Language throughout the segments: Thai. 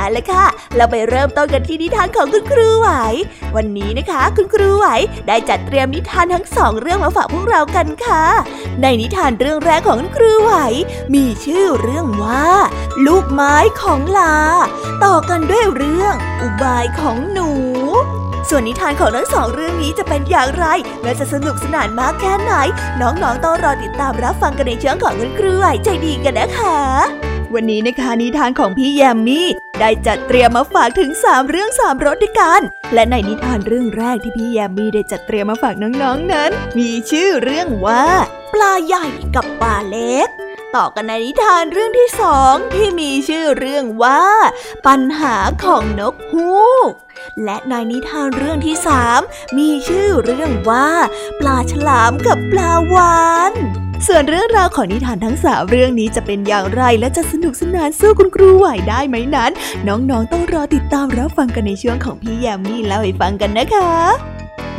เอาละค่ะ เราไปเริ่มต้นกันที่นิทานของคุณครูไหว วันนี้นะคะ คุณครูไหวได้จัดเตรียมนิทานทั้งสองเรื่องมาฝากพวกเรากันค่ะ ในนิทานเรื่องแรกของคุณครูไหว มีชื่อเรื่องว่า ลูกไม้ของลา ต่อกันด้วยเรื่องอุบายของหนูส่วนนิทานของทั้งสองเรื่องนี้จะเป็นอย่างไร และจะสนุกสนานมากแค่ไหน น้องๆต้องรอติดตามรับฟังกันในช่วงของคุณครูไหวใจดีกันนะคะ วันนี้นะคะนิทานของพี่แยมมี่ได้จัดเตรียมมาฝากถึง 3 เรื่อง3รสด้วยกัน และในนิทานเรื่องแรกที่พี่แยมมี่ได้จัดเตรียมมาฝากน้องๆนั้น มีชื่อเรื่องว่า ปลาใหญ่กับปลาเล็ก ต่อกันในนิทานเรื่องที่สองที่มีชื่อเรื่องว่า ปัญหาของนกฮูกและในนิทานเรื่องที่สามมีชื่อเรื่องว่า ปลาฉลามกับปลาวาน ส่วนเรื่องราวของนิทานทั้งสามเรื่องนี้จะเป็นอย่างไรและจะสนุกสนานสู้คุณครูไหวได้ไหมนั้น น้องๆต้องรอติดตามรับฟังกันในช่วงของพี่แยมมี่เล่าให้ฟังกันนะคะ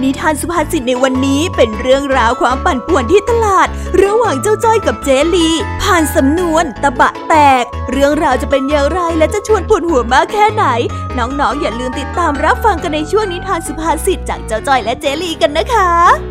นิทานสุภาษิตในวันนี้เป็นเรื่องราวความปั่นป่วนที่ตลาด ระหว่างเจ้าจ้อยกับเจลี ผ่านสำนวนตะบะแตก เรื่องราวจะเป็นอย่างไรและจะชวนปวดหัวมากแค่ไหน น้องๆออย่าลืมติดตามรับฟังกันในช่วงนิทานสุภาษิตจากเจ้าจ้อยและเจลีกันนะคะ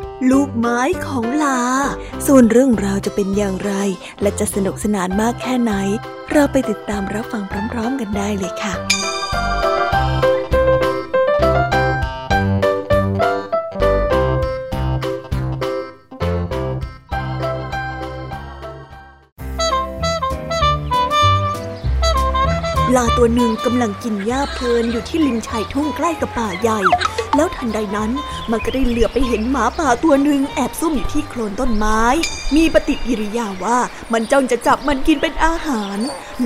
ลูกไม้ของลา ส่วนเรื่องราวจะเป็นอย่างไร และจะสนุกสนานมากแค่ไหน เราไปติดตามรับฟังพร้อม ๆ กันได้เลยค่ะ ลาตัวหนึ่งกำลังกินหญ้าเพลินอยู่ที่ริมชายทุ่งใกล้กับป่าใหญ่ แล้วทันใดนั้นมันก็ได้เหลือไปเห็นหมาป่าตัวหนึ่งแอบซุ่มอยู่ที่โคลนต้นไม้ มีปฏิกิริยาว่ามันจ้องจะจับมันกินเป็นอาหาร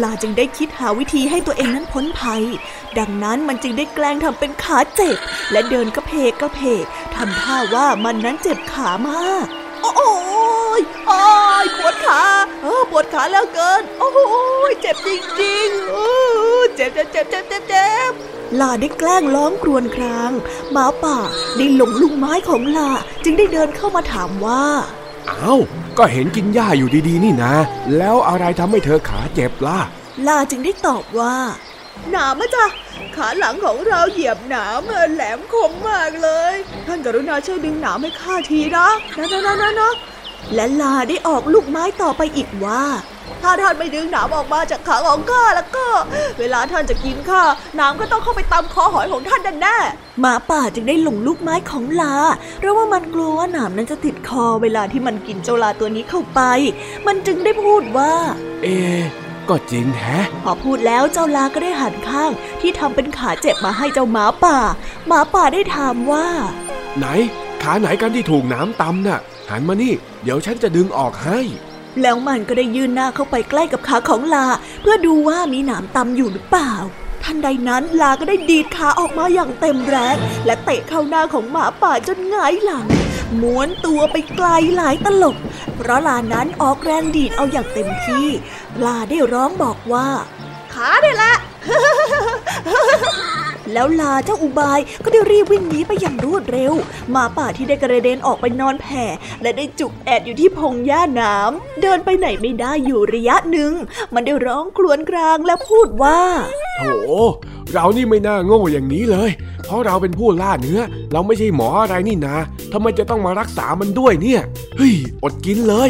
ลาจึงได้คิดหาวิธีให้ตัวเองนั้นพ้นภัย ดังนั้นมันจึงได้แกล้งทำเป็นขาเจ็บ และเดินกระเพกกระเพกทำท่าว่ามันนั้นเจ็บขามาก โอ้ ยโอ้ยปวดขาเออปวดขาแล้วเกิน โอ้ยเจ็บจริงๆโอ้เจ็บเจ็บเจ็บเจ็บเจ็บเจ็บลาได้แกล้งร้องครวญครางหมาป่าได้หลงลุงไม้ของลาจึงได้เดินเข้ามาถามว่าอ้าวก็เห็นกินหญ้าอยู่ดีๆ นี่นะ แล้วอะไรทำให้เธอขาเจ็บล่ะ ลาจึงได้ตอบว่า หนามะจ๊ะขาหลังของเราเหยียบหนามแหลมคมมากเลย ท่านกรุณาช่วยดึงหนามให้ข้าทีนะนะนะนะนะ และลาได้ออกลูกไม้ต่อไปอีกว่า ถ้าท่านไม่ดึงหนามออกมาจากขาของข้าแล้วก็ เวลาท่านจะกินข้าหนามก็ต้องเข้าไปตามคอหอยของท่านแน่หมาป่าจึงได้หลงลูกไม้ของลา เพราะว่ามันกลัวว่าหนามนั้นจะติดคอเวลาที่มันกินเจ้าลาตัวนี้เข้าไป มันจึงได้พูดว่า เอก็จริงแฮะ พอพูดแล้วเจ้าลาก็ได้หันข้าง ที่ทำเป็นขาเจ็บมาให้เจ้าหมาป่า หมาป่าได้ถามว่า ไหน ขาไหนกันที่ถูกน้ำตำน่ะ หันมานี่ เดี๋ยวฉันจะดึงออกให้ แล้วมันก็ได้ยื่นหน้าเข้าไปใกล้กับขาของลา เพื่อดูว่ามีหนามตำอยู่หรือเปล่าทันใดนั้นลาก็ได้ดีดขาออกมาอย่างเต็มแรงและเตะเข้าหน้าของหมาป่าจนหงายหลังม้วนตัวไปไกลหลายตลบ เพราะลานั้นออกแรงดีดเอาอย่างเต็มที่ ลาได้ร้องบอกว่า ขาได้ละ แล้วลาเจ้าอุบายก็ได้รีบวิ่งหนีไปอย่างรวดเร็วหมาป่าที่ได้กระเด็นออกไปนอนแผ่ และได้จุกแอดอยู่ที่พงหญ้าหนามเดินไปไหนไม่ได้อยู่ระยะหนึ่ง มันได้ร้องครวญครางและพูดว่าโถเรานี่ไม่น่าโง่อย่างนี้เลย เพราะเราเป็นผู้ล่าเนื้อ เราไม่ใช่หมออะไรนี่นาทำไมจะต้องมารักษามันด้วยเนี่ยเฮ้ยอดกินเลย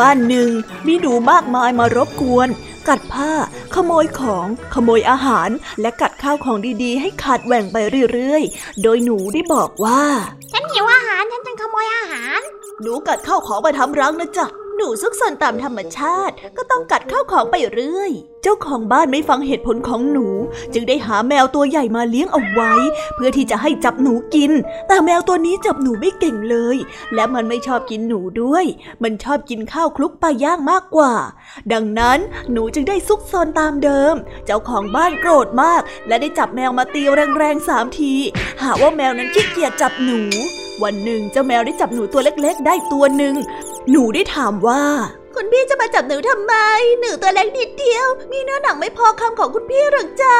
บ้านหนึ่งมีหนูมากมายมารบกวน กัดผ้า ขโมยของ ขโมยอาหาร และกัดข้าวของดีๆ ให้ขาดแหว่งไปเรื่อยๆ โดยหนูได้บอกว่า ฉันหิวอาหาร ฉันจึงขโมยอาหาร หนูกัดข้าวของไปทำรังนะจ๊ะ หนูซุกซนตามธรรมชาติ ก็ต้องกัดข้าวของไปเรื่อย เจ้าของบ้านไม่ฟังเหตุผลของหนู จึงได้หาแมวตัวใหญ่มาเลี้ยงเอาไว้ เพื่อที่จะให้จับหนูกิน แต่แมวตัวนี้จับหนูไม่เก่งเลย และมันไม่ชอบกินหนูด้วย มันชอบกินข้าวคลุกปลาย่างมากกว่า ดังนั้นหนูจึงได้ซุกซนตามเดิม เจ้าของบ้านโกรธมาก และได้จับแมวมาตีแรงๆสามที หาว่าแมวนั้นขี้เกียจจับหนู วันหนึ่งเจ้าแมวได้จับหนูตัวเล็กๆ ได้ตัวหนึ่ง หนูได้ถามว่า คุณพี่จะมาจับหนูทำไม หนูตัวเล็กนิดเดียว มีเนื้อหนังไม่พอคำของคุณพี่หรอกจ้า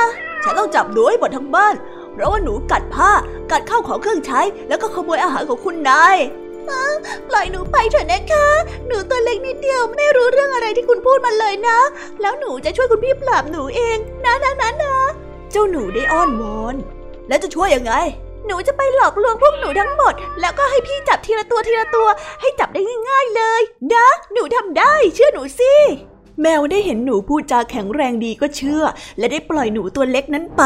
ฉันต้องจับหนูให้หมดทั้งบ้าน เพราะว่าหนูกัดผ้า กัดข้าวของเครื่องใช้ แล้วก็ขโมยอาหารของคุณนายปล่อยหนูไปเถอะนะคะ หนูตัวเล็กนิดเดียวไม่รู้เรื่องอะไรที่คุณพูดมาเลยนะ แล้วหนูจะช่วยคุณพี่ปราบหนูเอง นะนะนะนะ เจ้าหนูได้อ้อนวอน แล้วจะช่วยยังไง หนูจะไปหลอกลวงพวกหนูทั้งหมด แล้วก็ให้พี่จับทีละตัวทีละตัว ให้จับได้ง่ายๆเลย นะ หนูทำได้ เชื่อหนูสิแมวได้เห็นหนูพูดจาแข็งแรงดีก็เชื่อ และได้ปล่อยหนูตัวเล็กนั้นไป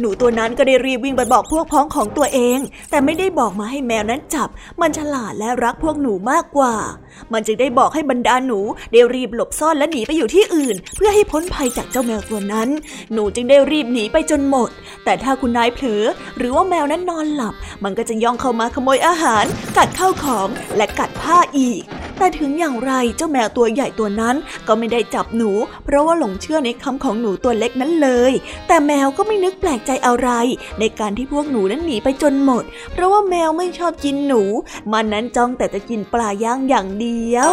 หนูตัวนั้นก็ได้รีบวิ่งไปบอกพวกพ้องของตัวเอง แต่ไม่ได้บอกมาให้แมวนั้นจับ มันฉลาดและรักพวกหนูมากกว่า มันจึงได้บอกให้บรรดาหนูได้รีบหลบซ่อนและหนีไปอยู่ที่อื่น เพื่อให้พ้นภัยจากเจ้าแมวตัวนั้น หนูจึงได้รีบหนีไปจนหมด แต่ถ้าคุณนายเผลอหรือว่าแมวนั้นนอนหลับ มันก็จะย่องเข้ามาขโมยอาหาร กัดข้าวของและกัดผ้าอีก แต่ถึงอย่างไรเจ้าแมวตัวใหญ่ตัวนั้น ก็ไม่ได้จับหนู เพราะว่าหลงเชื่อในคำของหนูตัวเล็กนั้นเลย แต่แมวก็ไม่นึกแปลกใจอะไร ในการที่พวกหนูนั้นหนีไปจนหมด เพราะว่าแมวไม่ชอบกินหนู มันนั้นจ้องแต่จะกินปลาย่างอย่างเดียวเดียว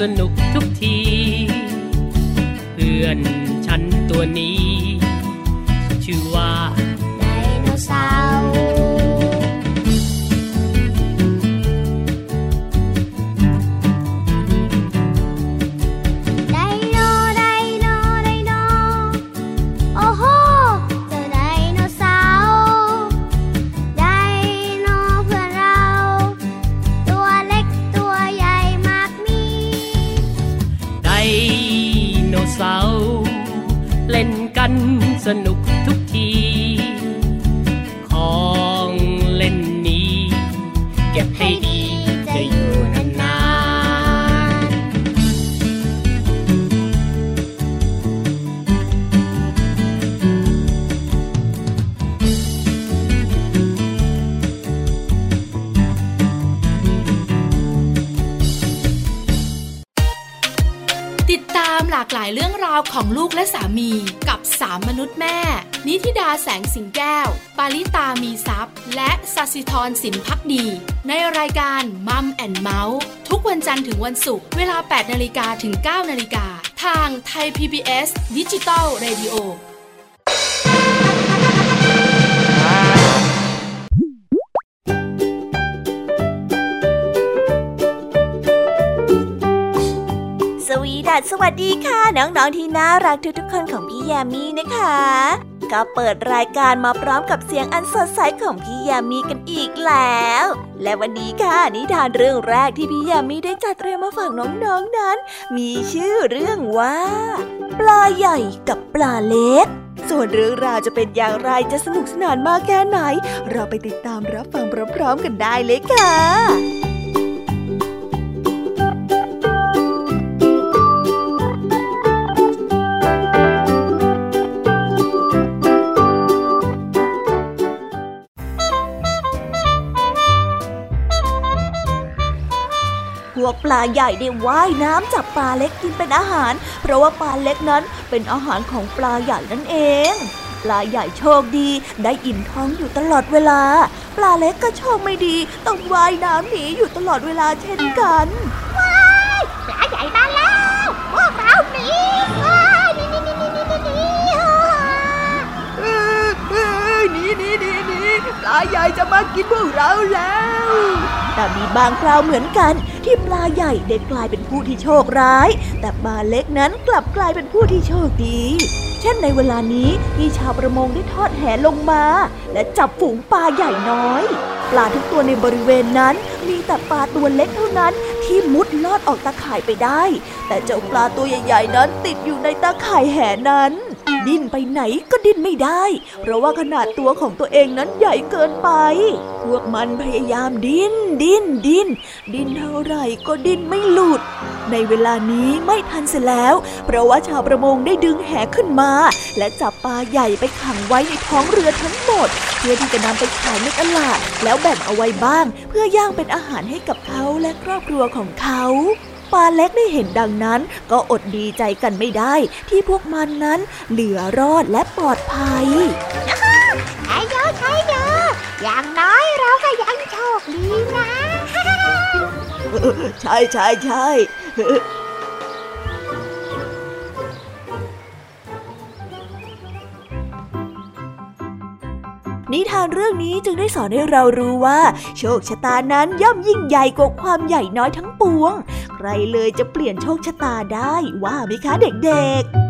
สนุกทุกที เพื่อนฉันตัวนี้าแสงสิงแก้ว ปาริตามีซัพ์และสัสิธรสินพักดี ในรายการมัมแอนเมาส์ทุกวันจันทร์ถึงวันศุกร์เวลา 8นาฬิกาถึง 9นาฬิกาทางไทย PBS ดิจิตอล Radio สวีดัสสวัสดีค่ะ น้อง ๆ ที่น่ารักทุกๆคนของพี่แยามีนะคะ ก็เปิดรายการมาพร้อมกับเสียงอันสดใสของพี่ยามีกันอีกแล้ว และวันนี้ค่ะนิทานเรื่องแรกที่พี่ยามีได้จัดเตรียมมาฝากน้องๆนนั้น มีชื่อเรื่องว่า ปลาใหญ่กับปลาเล็ก ส่วนเรื่องราวจะเป็นอย่างไรจะสนุกสนานมากแค่ไหน เราไปติดตามรับฟังพร้อมๆกันได้เลยค่ะ วกปลาใหญ่ได้ว่ายน้ำจับปลาเล็กกินเป็นอาหาร เพราะว่าปลาเล็กนั้นเป็นอาหารของปลาใหญ่นั่นเอง ปลาใหญ่โชคดี ได้อิ่มท้องอยู่ตลอดเวลา ปลาเล็กก็โชคไม่ดี ต้องว่ายน้ำหนีอยู่ตลอดเวลาเช่นกันว้ายปลาใหญ่มาแล้วพวกเราหนีว้ายหนีหนีหนีหนีหนีหนีฮ่าหนีหนีหนีหนีปลาใหญ่จะมากินพวกเราแล้วแต่มีบางคราวเหมือนกัน ที่ปลาใหญ่ได้กลายเป็นผู้ที่โชคร้าย แต่ปลาเล็กนั้นกลับกลายเป็นผู้ที่โชคดี เช่นในเวลานี้ที่ชาวประมงได้ทอดแหลงมา และจับฝูงปลาใหญ่น้อย ปลาทุกตัวในบริเวณนั้น มีแต่ปลาตัวเล็กเท่านั้นที่มุดลอดออกตาข่ายไปได้ แต่เจ้าปลาตัวใหญ่ ๆ นั้นติดอยู่ในตาข่ายแหนั้น ดิ้นไปไหนก็ดิ้นไม่ได้ เพราะว่าขนาดตัวของตัวเองนั้นใหญ่เกินไป พวกมันพยายามดิ้น ดิ้น ดิ้น ดิ้นเท่าไหร่ก็ดิ้นไม่หลุด ในเวลานี้ไม่ทันเสียแล้ว เพราะว่าชาวประมงได้ดึงแหขึ้นมา และจับปลาใหญ่ไปขังไว้ในท้องเรือทั้งหมด เพื่อที่จะนำไปขายในตลาด แล้วแบ่งเอาไว้บ้าง เพื่อย่างเป็นอาหารให้กับเขาและครอบครัวของเขา ปลาเล็กได้เห็นดังนั้น ก็อดดีใจกันไม่ได้ ที่พวกมันนั้นเหลือรอดและปลอดภัยใช่เยอะใช่เยอะอย่างน้อยเราก็ยังโชคดีนะ ใช่ใช่ใช่นิทานเรื่องนี้จึงได้สอนให้เรารู้ว่า โชคชะตานั้นย่อมยิ่งใหญ่กว่าความใหญ่น้อยทั้งปวง อะไรเลยจะเปลี่ยนโชคชะตาได้ว่าไหมคะเด็กๆ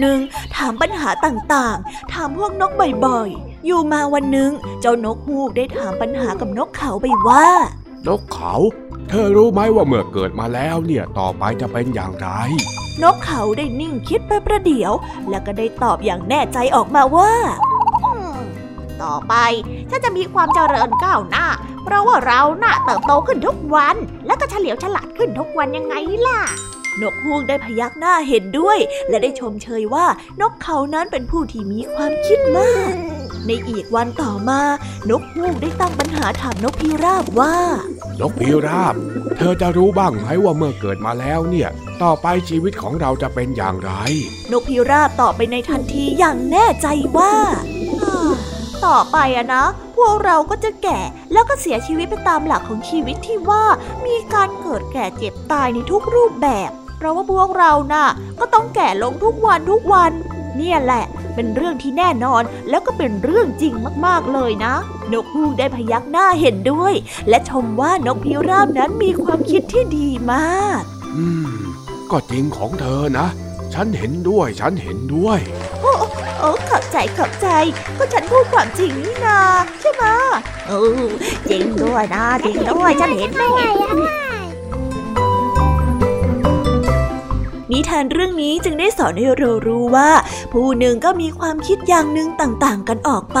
หนึ่งถามปัญหาต่างๆ ถามพวกนกบ่อยๆ อยู่มาวันหนึ่งเจ้านกฮูกได้ถามปัญหากับนกเขาไปว่า นกเขา เธอรู้ไหมว่าเมื่อเกิดมาแล้วเนี่ยต่อไปจะเป็นอย่างไร นกเขาได้นิ่งคิดไปประเดี๋ยว แล้วก็ได้ตอบอย่างแน่ใจออกมาว่าต่อไปฉันจะมีความเจริญก้าวหน้า เพราะว่าเราน่ะเติบโตขึ้นทุกวัน และก็เฉลียวฉลาดขึ้นทุกวันยังไงล่ะ นกฮูกได้พยักหน้าเห็นด้วย และได้ชมเชยว่านกเขานั้นเป็นผู้ที่มีความคิดมาก ในอีกวันต่อมา นกฮูกได้ตั้งปัญหาถามนกพิราบว่า นกพิราบ เธอจะรู้บ้างไหมว่าเมื่อเกิดมาแล้วเนี่ย ต่อไปชีวิตของเราจะเป็นอย่างไร นกพิราบตอบไปในทันทีอย่างแน่ใจว่าต่อไปอะนะ พวกเราก็จะแก่แล้วก็เสียชีวิตไปตามหลักของชีวิตที่ว่ามีการเกิดแก่เจ็บตายในทุกรูปแบบ เพราะว่าพวกเรานะ่ะ ก็ต้องแก่ลงทุกวันทุกวัน เนี่ยแหละ เป็นเรื่องที่แน่นอนแล้วก็เป็นเรื่องจริงมากๆเลยนะ นกฮูกได้พยักหน้าเห็นด้วย และชมว่านกพิราบนั้นมีความคิดที่ดีมาก อืม ก็จริงของเธอนะ ฉันเห็นด้วยฉันเห็นด้วยโอ้โอ้ขอบใจขอบใจ ก็ฉันพูดความจริงนี่นาใช่ไหมเออจริงด้วยนะจริงด้วยฉันเห็นด้วย นิทานเรื่องนี้จึงได้สอนให้เรารู้ว่า ผู้หนึ่งก็มีความคิดอย่างหนึ่งต่างๆ กันออกไป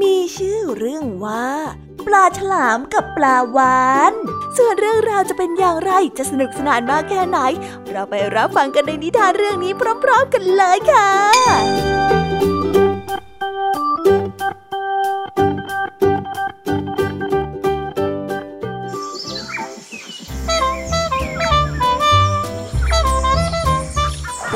มีชื่อเรื่องว่า ปลาฉลามกับปลาวานส่วนเรื่องราวจะเป็นอย่างไรจะสนุกสนานมากแค่ไหน เราไปรับฟังกันในนิทานเรื่องนี้พร้อม ๆ กันเลยค่ะ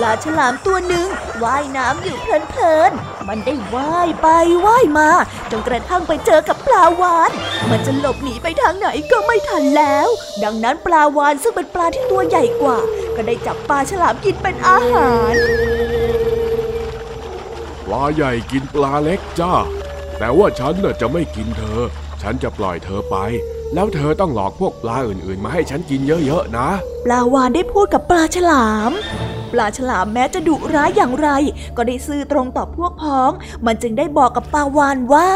ลาฉลามตัวหนึ่งว่ายน้ำอยู่เพลินๆ มันได้ว่ายไปว่ายมาจนกระทั่งไปเจอกับปลาวาน มันจะหลบหนีไปทางไหนก็ไม่ทันแล้ว ดังนั้นปลาวานซึ่งเป็นปลาที่ตัวใหญ่กว่า ก็ได้จับปลาฉลามกินเป็นอาหาร ปลาใหญ่กินปลาเล็กจ้า แต่ว่าฉันน่ะจะไม่กินเธอ ฉันจะปล่อยเธอไปแล้วเธอต้องหลอกพวกปลาอื่นๆ มาให้ฉันกินเยอะๆ นะ ปลาวานได้พูดกับปลาฉลาม ปลาฉลามแม้จะดุร้ายอย่างไร ก็ได้ซื่อตรงต่อพวกพ้อง มันจึงได้บอกกับปลาวานว่า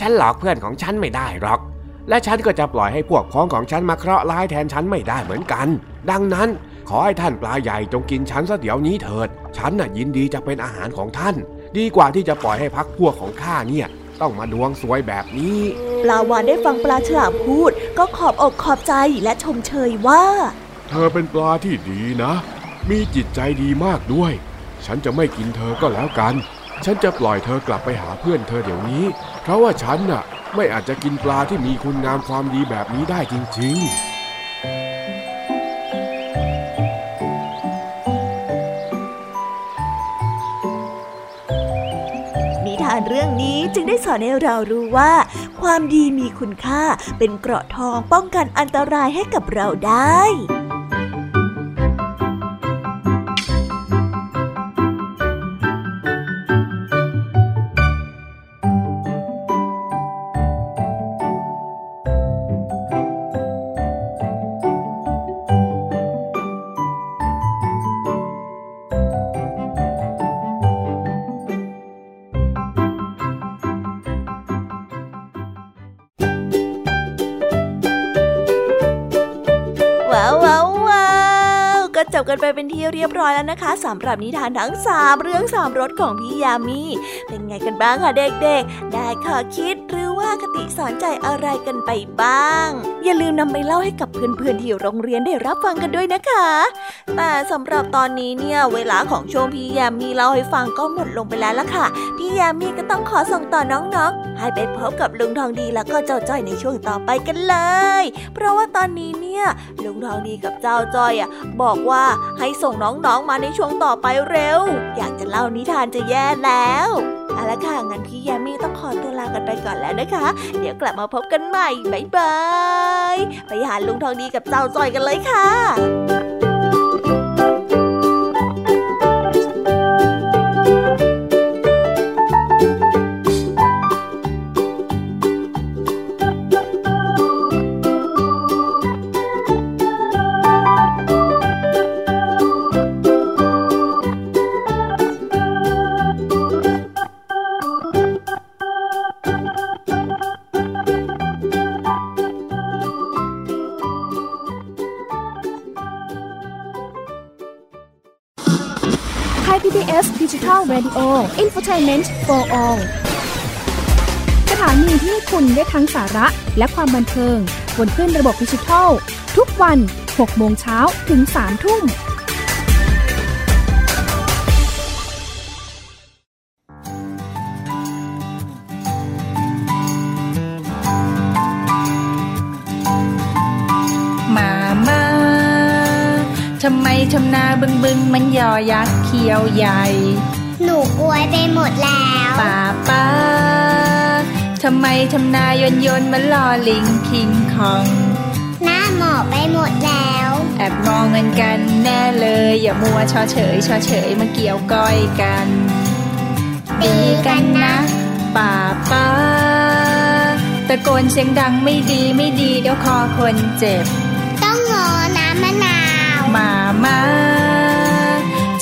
ฉันหลอกเพื่อนของฉันไม่ได้หรอก และฉันก็จะปล่อยให้พวกพ้องของฉันมาเคราะห์ร้ายแทนฉันไม่ได้เหมือนกัน ดังนั้นขอให้ท่านปลาใหญ่จงกินฉันซะเดี๋ยวนี้เถิด ฉันน่ะยินดีจะเป็นอาหารของท่าน ดีกว่าที่จะปล่อยให้พักพวกของข้าเนี่ยต้องมาดวงสวยแบบนี้ ปลาวานได้ฟังปลาฉลามพูด ก็ขอบอกขอบใจและชมเชยว่า เธอเป็นปลาที่ดีนะ มีจิตใจดีมากด้วย ฉันจะไม่กินเธอก็แล้วกัน ฉันจะปล่อยเธอกลับไปหาเพื่อนเธอเดี๋ยวนี้ เพราะว่าฉันน่ะไม่อาจจะกินปลาที่มีคุณงามความดีแบบนี้ได้จริงๆนิทานเรื่องนี้จึงได้สอนให้เรารู้ว่า ความดีมีคุณค่าเป็นเกราะทองป้องกันอันตรายให้กับเราได้ ไปเป็นที่เรียบร้อยแล้วนะคะสำหรับนิทานทั้งสามเรื่องสามรสของพี่ยามีเป็นไงกันบ้างคะเด็กๆ ได้ข้อคิดหรือว่าคติสอนใจอะไรกันไปบ้าง อย่าลืมนำไปเล่าให้กับเพื่อนๆที่โรงเรียนได้รับฟังกันด้วยนะคะ แต่สำหรับตอนนี้เนี่ยเวลาของช่วงพี่ยามีเล่าให้ฟังก็หมดลงไปแล้วล่ะค่ะ พี่ยามีก็ต้องขอส่งต่อน้องๆ ให้ไปพบกับลุงทองดีแล้วก็เจ้าจ้อยในช่วงต่อไปกันเลย เพราะว่าตอนนี้เนี่ยลุงทองดีกับเจ้าจ้อยอะบอกว่าให้ส่งน้องๆมาในช่วงต่อไปเร็ว อยากจะเล่านิทานจะแย่แล้วเอาละค่ะงั้นพี่ยามีต้องขอตัวลากันไปก่อนแล้วนะคะ เดี๋ยวกลับมาพบกันใหม่บ๊ายบายไปหาลุงทองดีกับเจ้าจ้อยกันเลยค่ะ Infotainment for All สถานีที่คุณได้ทั้งสาระและความบันเทิง บนขึ้นระบบดิจิทัล ทุกวัน 6 โมงเช้าถึง 3 ทุ่มมามาทำไมทำนาบึงบึงมันยอยักษ์เขียวใหญ่ หนูกลัวไปหมดแล้วป้าป้าทำไมทำนายนยนต์มันลอลิงคิงคอง หน้าหมอบไปหมดแล้ว แอบมองเงินกันแน่เลย อย่ามัวชอเฉยชอเฉยมาเกี่ยวก้อยกันตีกันนะป้าป้าตะโกนเสียงดังไม่ดีไม่ดีเดี๋ยวคอคนเจ็บ ต้องงอน้ำมะนาวมามา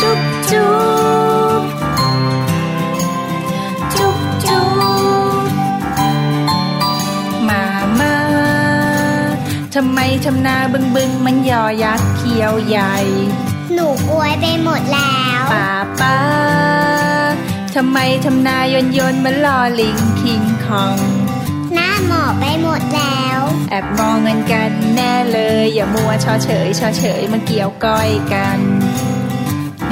จุ๊บจุ๊บจุ๊บจุ๊บมามาทำไมทำนาบึงบึงมันยอยักษ์เขียวใหญ่ หนูกลวยไปหมดแล้วป้าป้าทำไมทำนายนยนมันลอลิงคิงคอง หน้าหมอไปหมดแล้ว แอบมองเงินกันแน่เลย อย่ามัวชอเฉยชอเฉยมาเกี่ยวก้อยกัน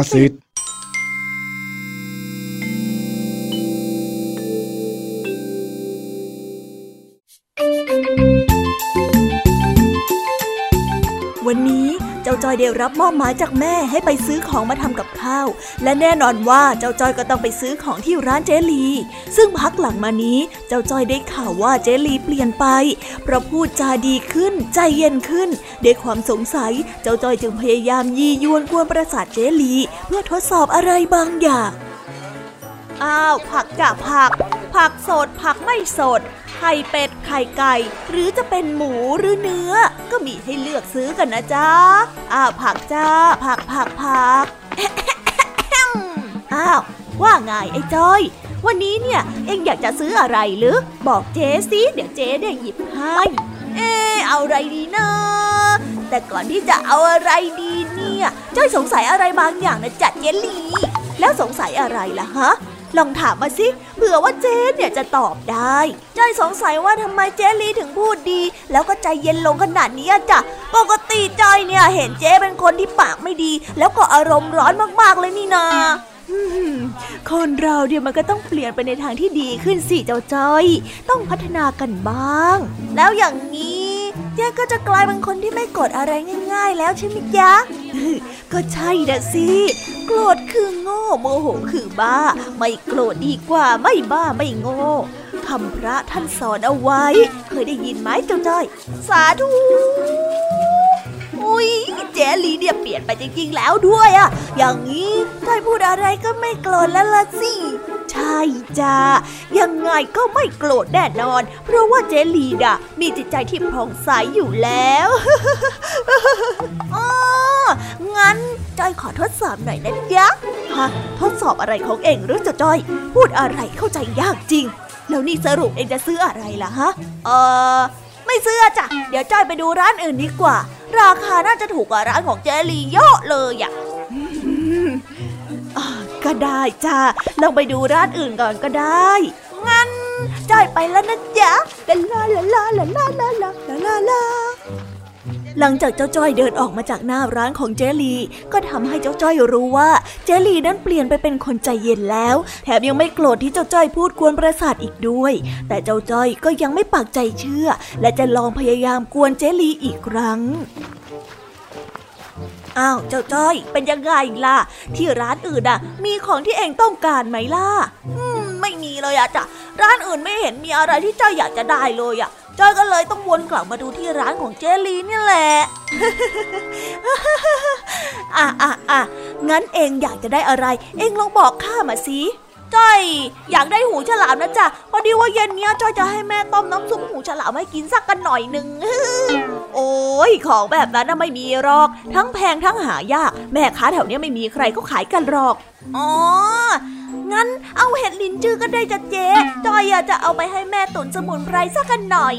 Ah, sí, รับมอบหมายจากแม่ให้ไปซื้อของมาทำกับข้าว และแน่นอนว่าเจ้าจ้อยก็ต้องไปซื้อของที่ร้านเจลี ซึ่งพักหลังมานี้เจ้าจ้อยได้ข่าวว่าเจลีเปลี่ยนไป เพราะพูดจาดีขึ้น ใจเย็นขึ้น ด้วยความสงสัย เจ้าจ้อยจึงพยายามยียวนกวนประสาทเจลี เพื่อทดสอบอะไรบางอย่าง อ้าว ผักกะผัก ผักสด ผักไม่สด ไข่เป็ด ไข่ไก่ หรือจะเป็นหมูหรือเนื้อ ก็มีให้เลือกซื้อกันนะจ๊ะ อ้าวผักจ้า ผักผักผักอ้าว ว่าไงไอ้จ้อย วันนี้เนี่ยเอ็งอยากจะซื้ออะไรหรือ บอกเจ๊สิเดี๋ยวเจ๊ได้หยิบให้ เออเอาอะไรดีนะแต่ก่อนที่จะเอาอะไรดีเนี่ยจ้อยสงสัยอะไรบางอย่างนะจัดเยลลี่ แล้วสงสัยอะไรล่ะฮะ ลองถามมาสิเผื่อว่าเจ๊เนี่ยจะตอบได้จ้อยสงสัยว่าทำไมเจลลี่ถึงพูดดี แล้วก็ใจเย็นลงขนาดนี้จ้ะปกติจ้อยเนี่ยเห็นเจ๊เป็นคนที่ปากไม่ดี แล้วก็อารมณ์ร้อนมากๆเลยนี่นาคนเราเดี๋ยวมันก็ต้องเปลี่ยนไปในทางที่ดีขึ้นสิเจ้าจ้อย ต้องพัฒนากันบ้าง แล้วอย่างนี้ ย่าก็จะกลายเป็นคนที่ไม่โกรธอะไรง่าย ๆ แล้วใช่ไหมยะก็ใช่นะสิ โกรธคือโง่โมโหคือบ้า ไม่โกรธดีกว่าไม่บ้าไม่โง่คำพระท่านสอนเอาไว้ เคยได้ยินไหมเจ้าจ้อย สาธุ อุ้ยเจลีเนี่ยเปลี่ยนไปจริงๆแล้วด้วยอะอย่างนี้จ้อยพูดอะไรก็ไม่โกรธแล้วล่ะสิ ใช่จ้ายังไงก็ไม่โกรธแน่นอน เพราะว่าเจลีน่ะ มีจิตใจที่ผ่องใสอยู่แล้วอ๋องั้นจ้อยขอทดสอบหน่อยนะจ๊ะฮะทดสอบอะไรของเองหรือจะจ้อย พูดอะไรเข้าใจยากจริง แล้วนี่สรุปเองจะซื้ออะไรล่ะฮะ เออไม่ซื้อจ้ะ เดี๋ยวจ้อยไปดูร้านอื่นดีกว่า ราคาน่าจะถูกกว่าร้านของเจลีเยอะเลยอะก็ได้จ้าลองไปดูร้านอื่นก่อนก็ได้ งั้นจ้อยไปแล้วนะจ๊ะลาลาลาลาลาลาลาลาลาลา หลังจากเจ้าจ้อยเดินออกมาจากหน้าร้านของเจลี ก็ทำให้เจ้าจ้อยรู้ว่าเจลีนั้นเปลี่ยนไปเป็นคนใจเย็นแล้ว แถมยังไม่โกรธที่เจ้าจ้อยพูดกวนประสาทอีกด้วย แต่เจ้าจ้อยก็ยังไม่ปักใจเชื่อ และจะลองพยายามกวนเจลีอีกครั้งอ้าวเจ้าจ้อย เป็นยังไงล่ะ ที่ร้านอื่นอะ มีของที่เองต้องการไหมล่ะ อืม ไม่มีเลยอะจ้ะร้านอื่นไม่เห็นมีอะไรที่เจ้อยอยากจะได้เลยอะ จ้อยก็เลยต้องวนกลับมาดูที่ร้านของเจลีนี่แหละ อะอะอะงั้นเองอยากจะได้อะไร เองลองบอกข้ามาสิจ้อยอยากได้หูฉลามนะจ๊ะพอดีว่าเย็นเนี้ยจ้อยจะให้แม่ต้มน้ำซุปหูฉลามให้กินสักกันหน่อยหนึ่งโอ้ยของแบบนั้นน่ะไม่มีหรอก ทั้งแพงทั้งหายาก แม่ค้าแถวเนี้ยไม่มีใครเขาขายกันหรอก อ๋อ งั้นเอาเห็ดลินจือก็ได้จ้ะเจ๊จอยอยากจะเอาไปให้แม่ตุนสมุนไพรสักกันหน่อย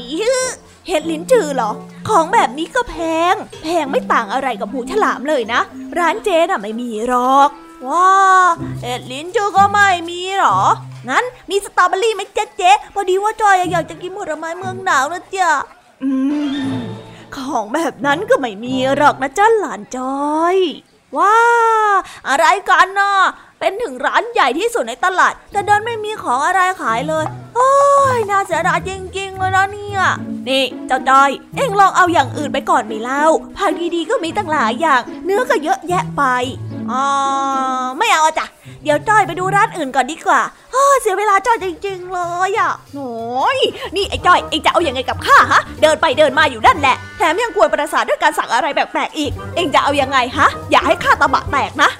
เห็ดลิ้นจือเหรอ ของแบบนี้ก็แพง แพงไม่ต่างอะไรกับหูฉลามเลยนะ ร้านเจ๊น่ะไม่มีหรอก ว้า เห็ดลิ้นจือก็ไม่มีหรอ งั้นมีสตรอเบอรี่ไหมเจ๊เจ๊พอดีว่าจอยอยากจะกินผลไม้เมืองหนาวนะจ๊ะอืม ของแบบนั้นก็ไม่มีหรอกนะจ้าหลานจอย ว้า อะไรกันน่ะ เป็นถึงร้านใหญ่ที่สุดในตลาด แต่เดินไม่มีของอะไรขายเลย โอ้ยน่าเสียดายจริงๆเลยนะเนี่ย นี่เจ้าจอย เอ็งลองเอาอย่างอื่นไปก่อนไหมเล่าผักดีๆก็มีตั้งหลายอย่าง เนื้อก็เยอะแยะไปอ๋อไม่เอาจ้ะเดี๋ยวจ้อยไปดูร้านอื่นก่อนดีกว่าเสียเวลาจ้อยจริง ๆ เลยอะโอ้ยนี่ไอ้จ้อยเอ็งจะเอาอยัางไงกับข้าฮะ เดินไปเดินมาอยู่นั่นแหละ แถมยังกวนประสาทด้วยการสั่งอะไรแปลกๆอีก เอ็งจะเอาอยังไงฮะ อย่าให้ข้าตาบะแตกนะ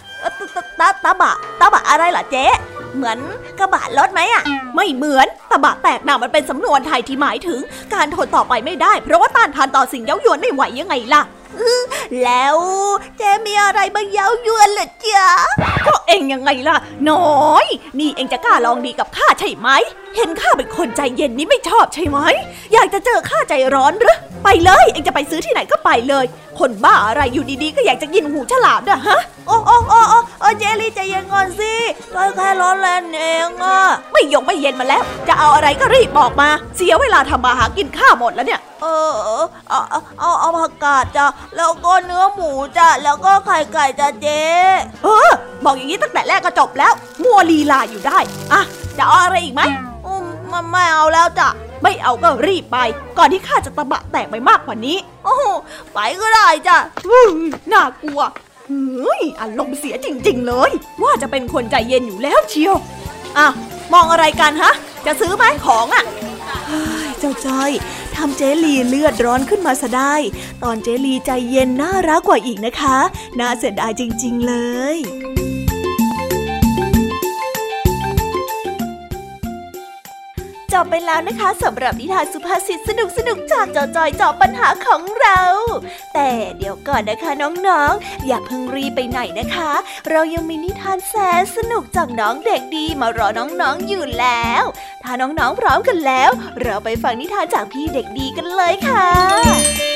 ตตตาบะตาบะอะไรล่ะเจ๊ เหมือนกระบะรถไหมอะ ไม่เหมือนตะบะแตกน่ะมันเป็นสำนวนไทยที่หมายถึง การทนต่อไปไม่ได้ เพราะว่าต้านทานต่อสิ่งเย้ายวนไม่ไหวยังไงล่ะ แล้วเจ๊มีอะไรบางเย้ายวนเหรอจ๊ะก็เองยังไงล่ะ น้อย นี่เองจะกล้าลองดีกับข้าใช่ไหม เห็นข้าเป็นคนใจเย็นนี่ไม่ชอบใช่ไหม อยากจะเจอข้าใจร้อนหรือไปเลย เองจะไปซื้อที่ไหนก็ไปเลย คนบ้าอะไรอยู่ดีๆ ก็อยากจะกินหูฉลามนะฮะ โอ้โอ้โอ้โอ้โอ้เจลลี่ใจเย็นก่อนสิก็แค่ร้อนแรงเองอะไม่ยงไม่เย็นมาแล้ว จะเอาอะไรก็รีบบอกมา เสียเวลาทำมาหากินข้าหมดแล้วเนี่ย เออเอาเอาเอาเอาผักกาดจ้ะแล้วก็เนื้อหมูจ้ะแล้วก็ไข่ไก่จ้ะเจ๊เออ บอกอย่างนี้ตั้งแต่แรกก็จบแล้วมัวลีลาอยู่ได้อะจะเอาอะไรอีกไหมอืมมันไม่เอาแล้วจ้ะไม่เอาก็รีบไป ก่อนที่ข้าจะตะบะแตกไปมากกว่านี้ โอ้ไปก็ได้จ้ะน่ากลัวเฮ้ยอารมณ์เสียจริง ๆ เลย ว่าจะเป็นคนใจเย็นอยู่แล้วเชียวอะมองอะไรกันฮะ จะซื้อไหมของอะ เจ้าจ้อยทำเจลีเลือดร้อนขึ้นมาซะได้ ตอนเจลีใจเย็นน่ารักกว่าอีกนะคะ น่าเสียดายจริง ๆ เลย จบไปแล้วนะคะสำหรับนิทานสุภาษิตสนุกสนุกจากจอจอยจอบปัญหาของเรา แต่เดี๋ยวก่อนนะคะน้องๆอย่าเพิ่งรีไปไหนนะคะ เรายังมีนิทานแสนสนุกจากน้องเด็กดีมารอน้องๆอยู่แล้ว ถ้าน้องๆพร้อมกันแล้ว เราไปฟังนิทานจากพี่เด็กดีกันเลยค่ะ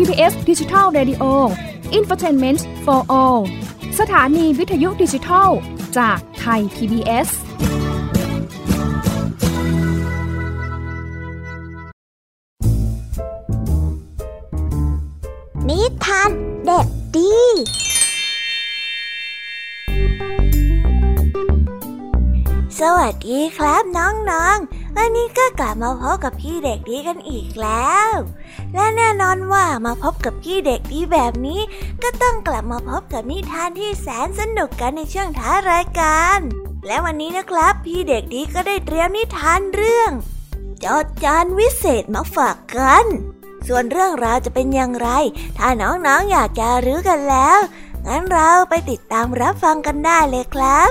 Radio infotainment for all สถานีวิทยุดิจิทัล จากไทย PBS นิทานเด็กดี สวัสดีครับน้องๆ วันนี้ก็กลับมาพบกับพี่เด็กดีกันอีกแล้ว และแน่นอนว่ามาพบกับพี่เด็กดีแบบนี้ ก็ต้องกลับมาพบกับนิทานที่แสนสนุกกันในช่วงท้ารายการ และวันนี้นะครับ พี่เด็กดีก็ได้เตรียมนิทานเรื่องจอดจานวิเศษมาฝากกัน ส่วนเรื่องราวจะเป็นอย่างไร ถ้าน้องๆออยากจะรู้กันแล้ว งั้นเราไปติดตามรับฟังกันได้เลยครับ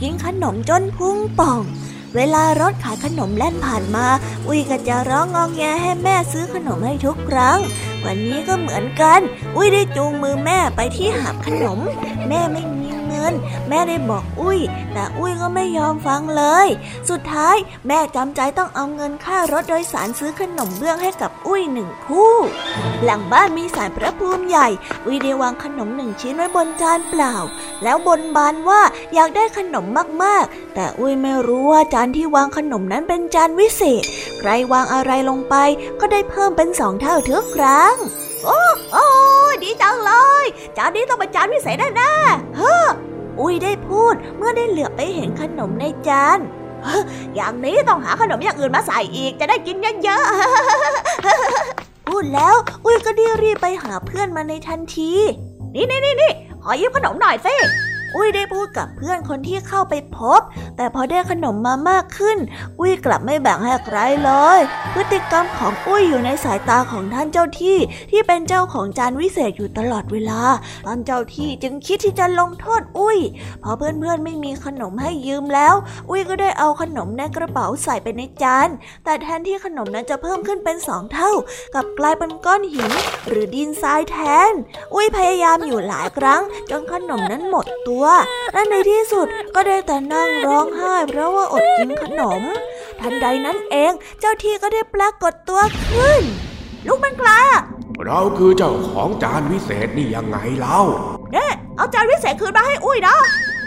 กินขนมจนพุงป่อง เวลารถขายขนมแล่นผ่านมา อุ้ยก็จะร้องงองแงให้แม่ซื้อขนมให้ทุกครั้ง วันนี้ก็เหมือนกัน อุ้ยได้จูงมือแม่ไปที่หาบขนม แม่ไม่ เงิน แม่ได้บอกอุ้ย แต่อุ้ยก็ไม่ยอมฟังเลย สุดท้ายแม่จำใจต้องเอาเงินค่ารถโดยสารซื้อขนมเบื้องให้กับอุ้ยหนึ่งคู่ หลังบ้านมีสารพระภูมิใหญ่ อุ้ยได้วางขนมหนึ่งชิ้นไว้บนจานเปล่า แล้วบนบานว่าอยากได้ขนมมากๆ แต่อุ้ยไม่รู้ว่าจานที่วางขนมนั้นเป็นจานวิเศษ ใครวางอะไรลงไปก็ได้เพิ่มเป็นสองเท่าทุกครั้ง โอ้โอ้ ดีจังเลย จานนี้ต้องเป็นจานพิเศษแน่ๆเฮ้ออุ้ยได้พูดเมื่อได้เหลือไปเห็นขนมในจานออย่างนี้ต้องหาขนมอย่างอื่นมาใส่อีกจะได้กินเยอะๆพูดแล้วอุ้ยก็ได้รีบไปหาเพื่อนมาในทันที นี่นี่นี่นี่ขอยืมขนมหน่อยสิ อุ้ยได้พูดกับเพื่อนคนที่เข้าไปพบ แต่พอได้ขนมมามากขึ้น อุ้ยกลับไม่แบ่งให้ใครเลย พฤติกรรมของอุ้ยอยู่ในสายตาของท่านเจ้าที่ ที่เป็นเจ้าของจานวิเศษอยู่ตลอดเวลา ท่านเจ้าที่จึงคิดที่จะลงโทษอุ้ย พอเพื่อนๆไม่มีขนมให้ยืมแล้ว อุ้ยก็ได้เอาขนมในกระเป๋าใส่ไปในจาน แต่แทนที่ขนมนั้นจะเพิ่มขึ้นเป็นสองเท่า กับกลายเป็นก้อนหิน หรือดินทรายแทน อุ้ยพยายามอยู่หลายครั้งจนขนมนั้นหมดตัวและในที่สุดก็ได้แต่นั่งร้องไห้เพราะว่าอดกินขนม ทันใดนั้นเองเจ้าที่ก็ได้ปรากฏตัวขึ้น ลูกมันกลาเราคือเจ้าของจานวิเศษนี่ยังไงเล่าเน่เอาจานวิเศษคืนมาให้อุ้ยนะ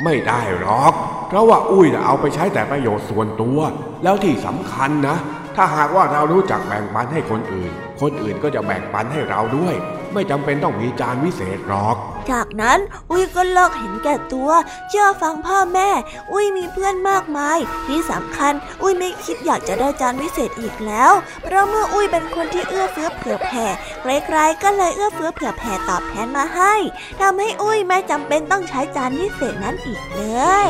ไม่ได้หรอก เพราะว่าอุ้ยน่ะเอาไปใช้แต่ประโยชน์ส่วนตัว แล้วที่สำคัญนะ ถ้าหากว่าเรารู้จักแบ่งปันให้คนอื่น คนอื่นก็จะแบ่งปันให้เราด้วย ไม่จำเป็นต้องมีจานวิเศษหรอก จากนั้นอุ้ยก็เลิกเห็นแก่ตัว เชื่อฟังพ่อแม่ อุ้ยมีเพื่อนมากมาย ที่สำคัญ อุ้ยไม่คิดอยากจะได้จานวิเศษอีกแล้ว เพราะเมื่ออุ้ยเป็นคนที่เอื้อเฟื้อเผื่อแผ่ใครๆก็เลยเอื้อเฟื้อเผื่อแผ่ตอบแทนมาให้ทำให้อุ้ยไม่จำเป็นต้องใช้จานวิเศษนั้นอีกเลย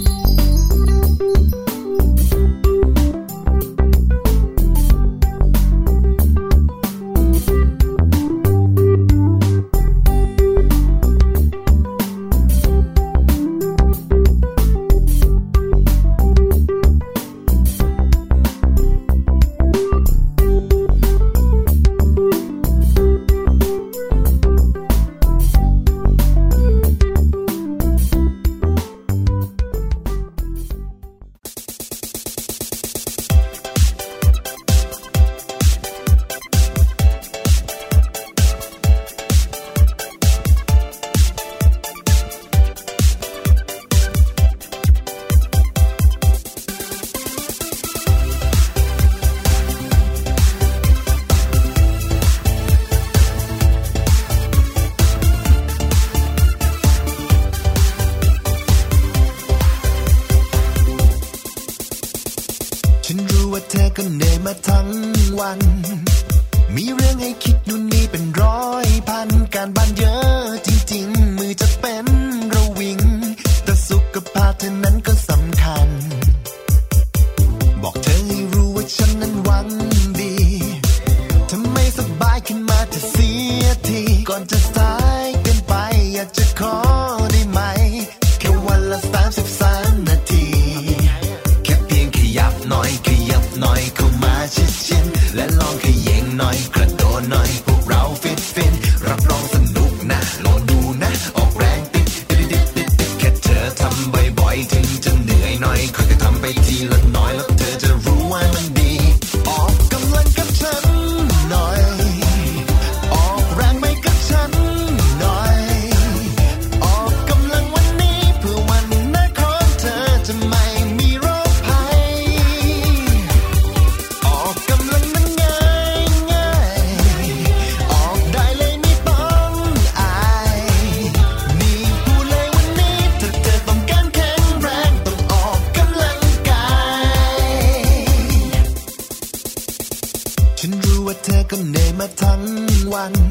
one